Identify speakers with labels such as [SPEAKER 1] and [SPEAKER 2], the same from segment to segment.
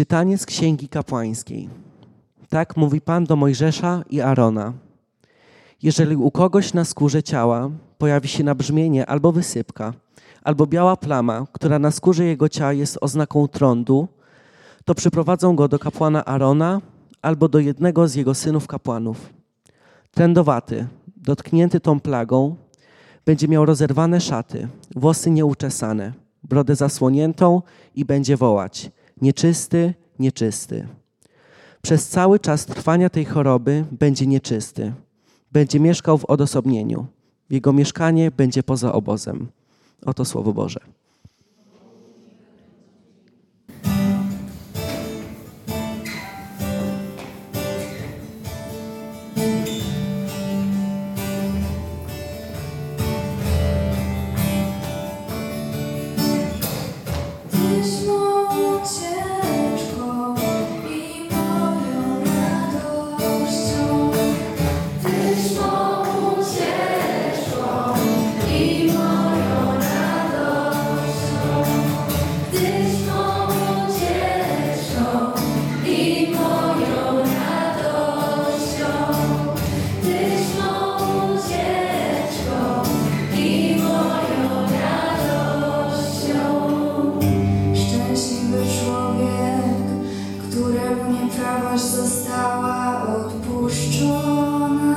[SPEAKER 1] Czytanie z Księgi Kapłańskiej. Tak mówi Pan do Mojżesza i Arona. Jeżeli u kogoś na skórze ciała pojawi się nabrzmienie albo wysypka, albo biała plama, która na skórze jego ciała jest oznaką trądu, to przyprowadzą go do kapłana Arona albo do jednego z jego synów kapłanów. Trędowaty, dotknięty tą plagą, będzie miał rozerwane szaty, włosy nieuczesane, brodę zasłoniętą i będzie wołać: Nieczysty, nieczysty. Przez cały czas trwania tej choroby będzie nieczysty. Będzie mieszkał w odosobnieniu. Jego mieszkanie będzie poza obozem. Oto Słowo Boże.
[SPEAKER 2] Nieprawość została odpuszczona,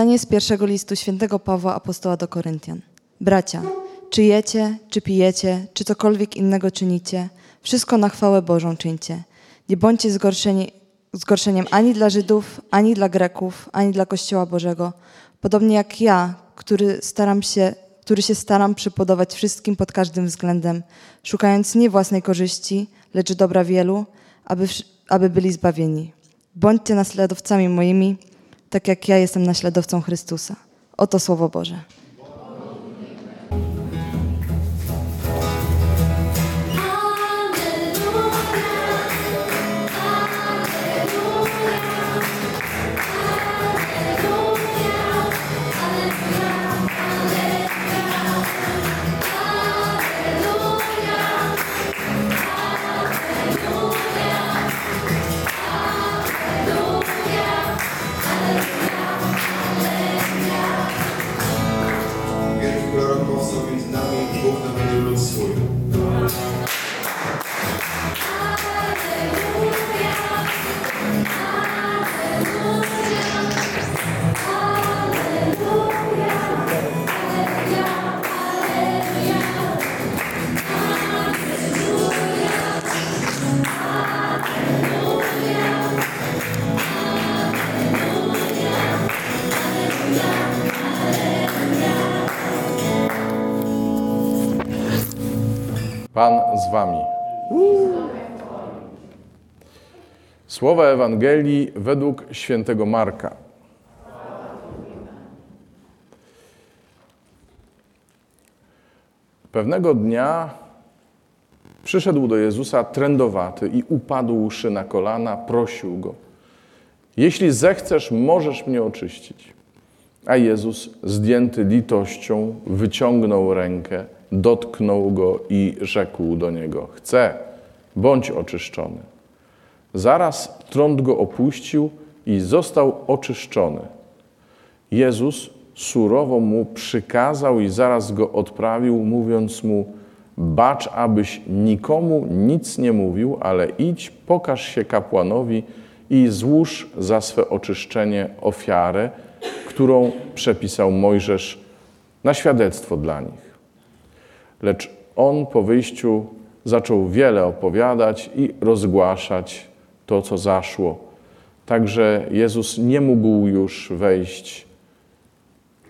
[SPEAKER 3] Czytanie z pierwszego listu świętego Pawła Apostoła do Koryntian. Bracia, czy jecie, czy pijecie, czy cokolwiek innego czynicie, wszystko na chwałę Bożą czyńcie. Nie bądźcie zgorszeni, zgorszeniem ani dla Żydów, ani dla Greków, ani dla Kościoła Bożego. Podobnie jak ja, który, staram się, który się staram przypodobać wszystkim pod każdym względem, szukając nie własnej korzyści, lecz dobra wielu, aby, aby byli zbawieni. Bądźcie naśladowcami moimi, tak jak ja jestem naśladowcą Chrystusa. Oto Słowo Boże.
[SPEAKER 4] wami. Słowa Ewangelii według świętego Marka.
[SPEAKER 2] Pewnego dnia przyszedł do Jezusa trędowaty i upadłszy na kolana, prosił go: Jeśli zechcesz, możesz mnie oczyścić. A Jezus, zdjęty litością, wyciągnął rękę dotknął go i rzekł do niego: Chcę, bądź oczyszczony. Zaraz trąd go opuścił i został oczyszczony. Jezus surowo mu przykazał i zaraz go odprawił, mówiąc mu: Bacz, abyś nikomu nic nie mówił, ale idź, pokaż się kapłanowi i złóż za swe oczyszczenie ofiarę, którą przepisał Mojżesz na świadectwo dla nich. Lecz on po wyjściu zaczął wiele opowiadać i rozgłaszać to, co zaszło. Także Jezus nie mógł już wejść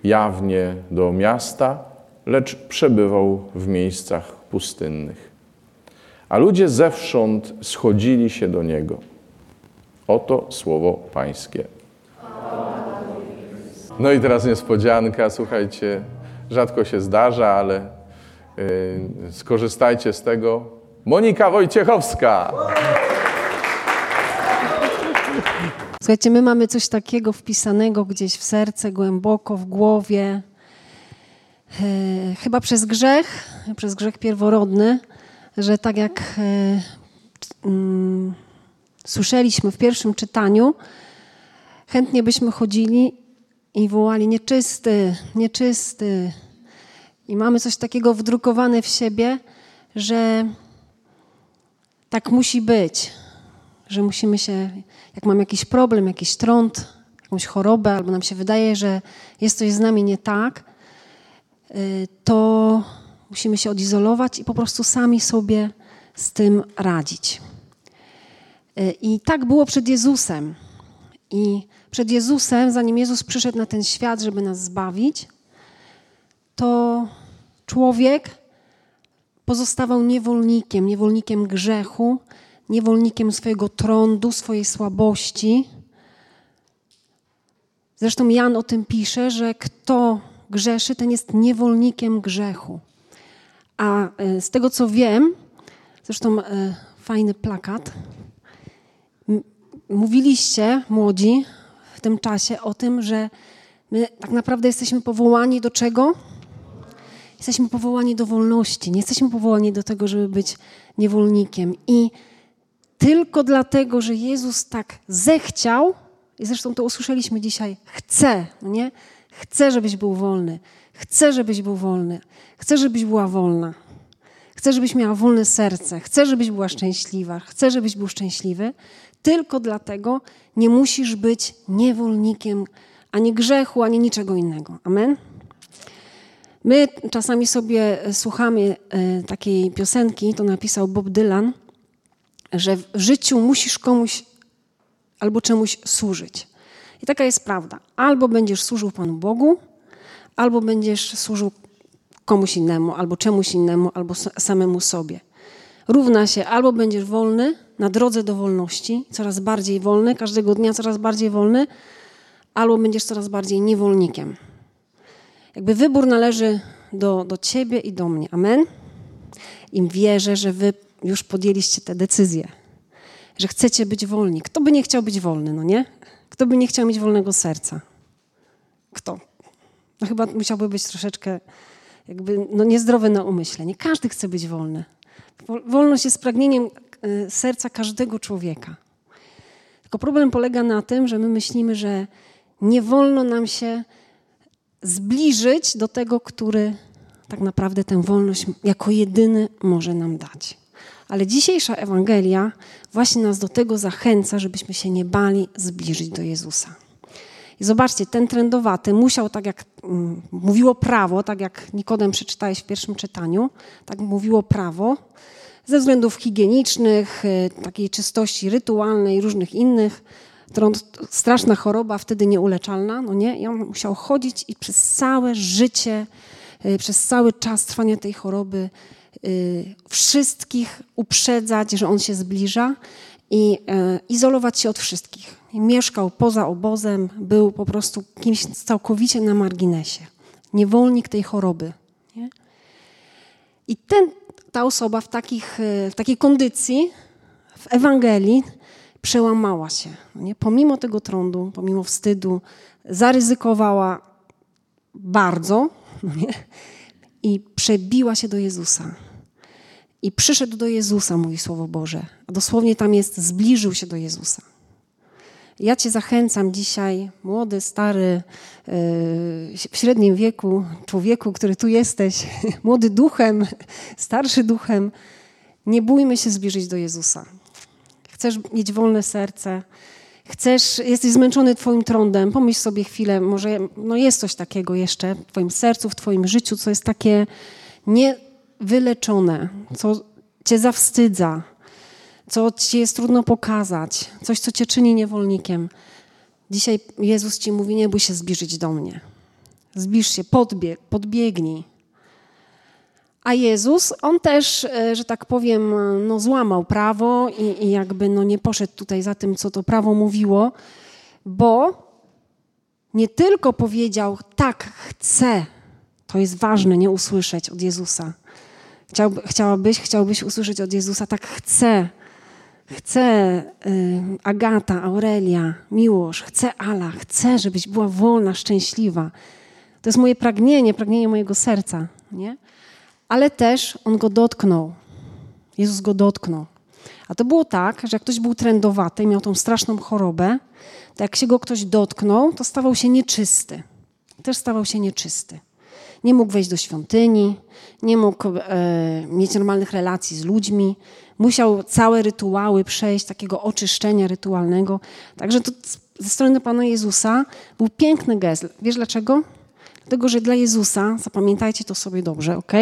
[SPEAKER 2] jawnie do miasta, lecz przebywał w miejscach pustynnych. A ludzie zewsząd schodzili się do niego. Oto słowo Pańskie. No i teraz niespodzianka, słuchajcie, rzadko się zdarza, ale skorzystajcie z tego. Monika Wojciechowska.
[SPEAKER 5] Słuchajcie, my mamy coś takiego wpisanego gdzieś w serce, głęboko w głowie. E, chyba przez grzech, przez grzech pierworodny, że tak jak e, mm, słyszeliśmy w pierwszym czytaniu, chętnie byśmy chodzili i wołali nieczysty, nieczysty. I mamy coś takiego wdrukowane w siebie, że tak musi być, że musimy się, jak mam jakiś problem, jakiś trąd, jakąś chorobę, albo nam się wydaje, że jest coś z nami nie tak, y, to musimy się odizolować i po prostu sami sobie z tym radzić. Y, I tak było przed Jezusem. I przed Jezusem, zanim Jezus przyszedł na ten świat, żeby nas zbawić, to człowiek pozostawał niewolnikiem, niewolnikiem grzechu, niewolnikiem swojego trądu, swojej słabości. Zresztą Jan o tym pisze, że kto grzeszy, ten jest niewolnikiem grzechu. A e, z tego co wiem, zresztą e, fajny plakat, mówiliście młodzi w tym czasie o tym, że my tak naprawdę jesteśmy powołani do czego? Jesteśmy powołani do wolności. Nie jesteśmy powołani do tego, żeby być niewolnikiem. I tylko dlatego, że Jezus tak zechciał, i zresztą to usłyszeliśmy dzisiaj, chce, no nie? Chce, żebyś był wolny. Chcę, żebyś był wolny. Chcę, żebyś była wolna. Chcę, żebyś miała wolne serce. Chcę, żebyś była szczęśliwa. Chcę, żebyś był szczęśliwy. Tylko dlatego nie musisz być niewolnikiem ani grzechu, ani niczego innego. Amen? My czasami sobie słuchamy e, takiej piosenki, to napisał Bob Dylan, że w życiu musisz komuś albo czemuś służyć. I taka jest prawda. Albo będziesz służył Panu Bogu, albo będziesz służył komuś innemu, albo czemuś innemu, albo samemu sobie. Równa się albo będziesz wolny na drodze do wolności, coraz bardziej wolny, każdego dnia coraz bardziej wolny, albo będziesz coraz bardziej niewolnikiem. Jakby wybór należy do, do ciebie i do mnie. Amen? Im wierzę, że wy już podjęliście tę decyzję, że chcecie być wolni. Kto by nie chciał być wolny, no nie? Kto by nie chciał mieć wolnego serca? Kto? No chyba musiałby być troszeczkę jakby no niezdrowy na umyśle. Nie każdy chce być wolny. Wolność jest pragnieniem e, serca każdego człowieka. Tylko problem polega na tym, że my myślimy, że nie wolno nam się zbliżyć do tego, który tak naprawdę tę wolność jako jedyny może nam dać. Ale dzisiejsza Ewangelia właśnie nas do tego zachęca, żebyśmy się nie bali zbliżyć do Jezusa. I zobaczcie, ten trędowaty musiał, tak jak mm, mówiło prawo, tak jak Nikodem przeczytałeś w pierwszym czytaniu, tak mówiło prawo, ze względów higienicznych, y, takiej czystości rytualnej różnych innych. Straszna choroba, wtedy nieuleczalna, no nie? I on musiał chodzić i przez całe życie, y, przez cały czas trwania tej choroby y, wszystkich uprzedzać, że on się zbliża i izolować się od wszystkich. Mieszkał poza obozem, był po prostu kimś całkowicie na marginesie. Niewolnik tej choroby. Nie? I ten, ta osoba w, takich, w takiej kondycji w Ewangelii przełamała się. no Nie? Pomimo tego trądu, pomimo wstydu, zaryzykowała bardzo no nie? i przebiła się do Jezusa. I przyszedł do Jezusa, mówi Słowo Boże. A dosłownie tam jest, zbliżył się do Jezusa. Ja Cię zachęcam dzisiaj, młody, stary, yy, w średnim wieku, człowieku, który tu jesteś, młody duchem, starszy duchem, nie bójmy się zbliżyć do Jezusa. Chcesz mieć wolne serce, chcesz, jesteś zmęczony Twoim trądem, pomyśl sobie chwilę, może no jest coś takiego jeszcze w Twoim sercu, w Twoim życiu, co jest takie niewyleczone, co Cię zawstydza, co ci jest trudno pokazać, coś, co cię czyni niewolnikiem. Dzisiaj Jezus ci mówi, nie bój się zbliżyć do mnie. Zbliż się, podbieg, podbiegnij. A Jezus, on też, e, że tak powiem, no, złamał prawo i, i jakby no, nie poszedł tutaj za tym, co to prawo mówiło, bo nie tylko powiedział, tak, chcę, to jest ważne, nie usłyszeć od Jezusa. Chciałby, chciałabyś, chciałbyś usłyszeć od Jezusa, tak, chcę, Chcę y, Agata, Aurelia, Miłosz, chcę Ala, chcę, żebyś była wolna, szczęśliwa. To jest moje pragnienie, pragnienie mojego serca, nie? Ale też on go dotknął. Jezus go dotknął. A to było tak, że jak ktoś był trendowaty, miał tą straszną chorobę, to jak się go ktoś dotknął, to stawał się nieczysty. Też stawał się nieczysty. Nie mógł wejść do świątyni, nie mógł e, mieć normalnych relacji z ludźmi, musiał całe rytuały przejść, takiego oczyszczenia rytualnego. Także to ze strony Pana Jezusa był piękny gest. Wiesz dlaczego? Dlatego, że dla Jezusa, zapamiętajcie to sobie dobrze, ok?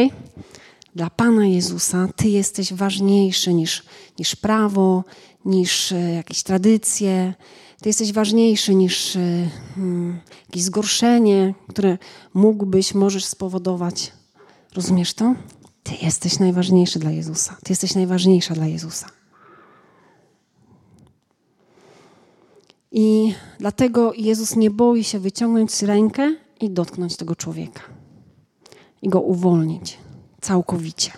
[SPEAKER 5] Dla Pana Jezusa Ty jesteś ważniejszy niż, niż prawo, niż e, jakieś tradycje. Ty jesteś ważniejszy niż e, hmm, jakieś zgorszenie, które mógłbyś, możesz spowodować. Rozumiesz to? Ty jesteś najważniejszy dla Jezusa. Ty jesteś najważniejsza dla Jezusa. I dlatego Jezus nie boi się wyciągnąć rękę i dotknąć tego człowieka. I go uwolnić całkowicie.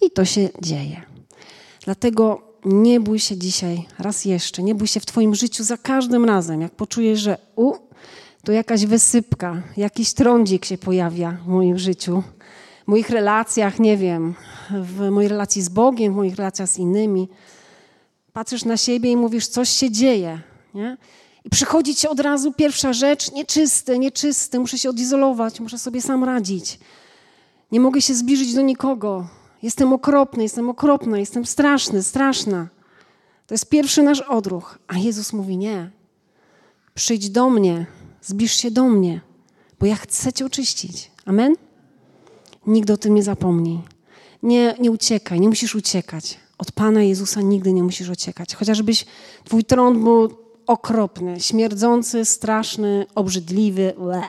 [SPEAKER 5] I to się dzieje. Dlatego nie bój się dzisiaj, raz jeszcze, nie bój się w Twoim życiu za każdym razem, jak poczujesz, że u, to jakaś wysypka, jakiś trądzik się pojawia w moim życiu, w moich relacjach, nie wiem, w mojej relacji z Bogiem, w moich relacjach z innymi. Patrzysz na siebie i mówisz, coś się dzieje. Nie? I przychodzi ci od razu pierwsza rzecz, nieczysty, nieczysty, muszę się odizolować, muszę sobie sam radzić. Nie mogę się zbliżyć do nikogo. Jestem okropny, jestem okropna, jestem straszny, straszna. To jest pierwszy nasz odruch. A Jezus mówi: Nie. Przyjdź do mnie, zbliż się do mnie, bo ja chcę Cię oczyścić. Amen? Nigdy o tym nie zapomnij. Nie, nie uciekaj, nie musisz uciekać. Od Pana Jezusa nigdy nie musisz uciekać. Chociażbyś Twój tron był okropny, śmierdzący, straszny, obrzydliwy. Ble.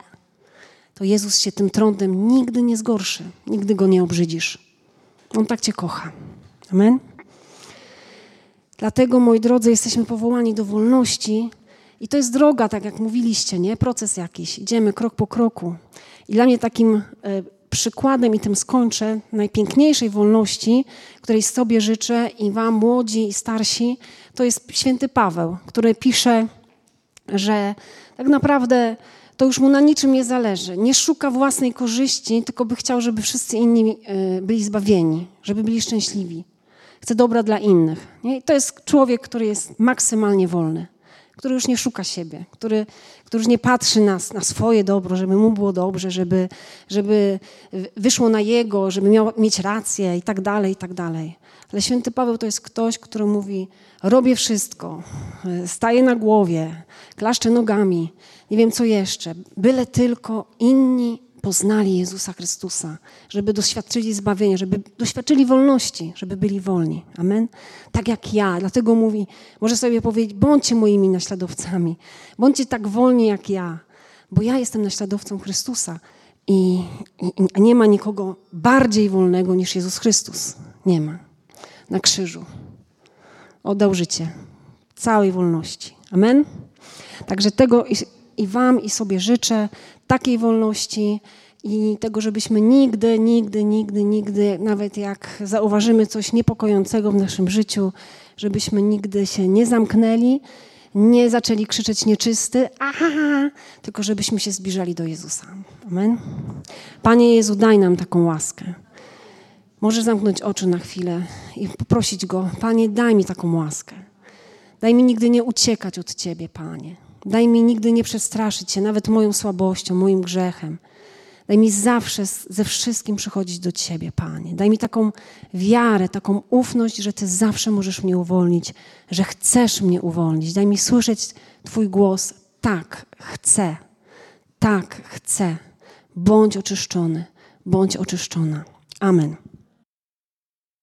[SPEAKER 5] To Jezus się tym trądem nigdy nie zgorszy. Nigdy go nie obrzydzisz. On tak Cię kocha. Amen? Dlatego, moi drodzy, jesteśmy powołani do wolności i to jest droga, tak jak mówiliście, nie? Proces jakiś. Idziemy krok po kroku. I dla mnie takim e, przykładem, i tym skończę, najpiękniejszej wolności, której sobie życzę i wam, młodzi i starsi, to jest święty Paweł, który pisze, że tak naprawdę to już mu na niczym nie zależy. Nie szuka własnej korzyści, tylko by chciał, żeby wszyscy inni e, byli zbawieni, żeby byli szczęśliwi. Chce dobra dla innych. I to jest człowiek, który jest maksymalnie wolny, który już nie szuka siebie, który, który już nie patrzy na, na swoje dobro, żeby mu było dobrze, żeby, żeby wyszło na jego, żeby miał mieć rację i tak dalej, i tak dalej. Ale święty Paweł to jest ktoś, który mówi: Robię wszystko, staję na głowie, klaszczę nogami, nie wiem co jeszcze, byle tylko inni poznali Jezusa Chrystusa, żeby doświadczyli zbawienia, żeby doświadczyli wolności, żeby byli wolni. Amen? Tak jak ja. Dlatego mówi, może sobie powiedzieć, bądźcie moimi naśladowcami. Bądźcie tak wolni jak ja, bo ja jestem naśladowcą Chrystusa i, i, nie ma nikogo bardziej wolnego niż Jezus Chrystus. Nie ma. Na krzyżu. Oddał życie. Całej wolności. Amen? Także tego i, wam, i sobie życzę takiej wolności i tego, żebyśmy nigdy, nigdy, nigdy, nigdy, nawet jak zauważymy coś niepokojącego w naszym życiu, żebyśmy nigdy się nie zamknęli, nie zaczęli krzyczeć nieczysty, aha, tylko żebyśmy się zbliżali do Jezusa. Amen. Panie Jezu, daj nam taką łaskę. Możesz zamknąć oczy na chwilę i poprosić Go, Panie, daj mi taką łaskę. Daj mi nigdy nie uciekać od Ciebie, Panie. Daj mi nigdy nie przestraszyć się, nawet moją słabością, moim grzechem. Daj mi zawsze ze wszystkim przychodzić do Ciebie, Panie. Daj mi taką wiarę, taką ufność, że Ty zawsze możesz mnie uwolnić, że chcesz mnie uwolnić. Daj mi słyszeć Twój głos. Tak, chcę. Tak, chcę. Bądź oczyszczony, bądź oczyszczona. Amen.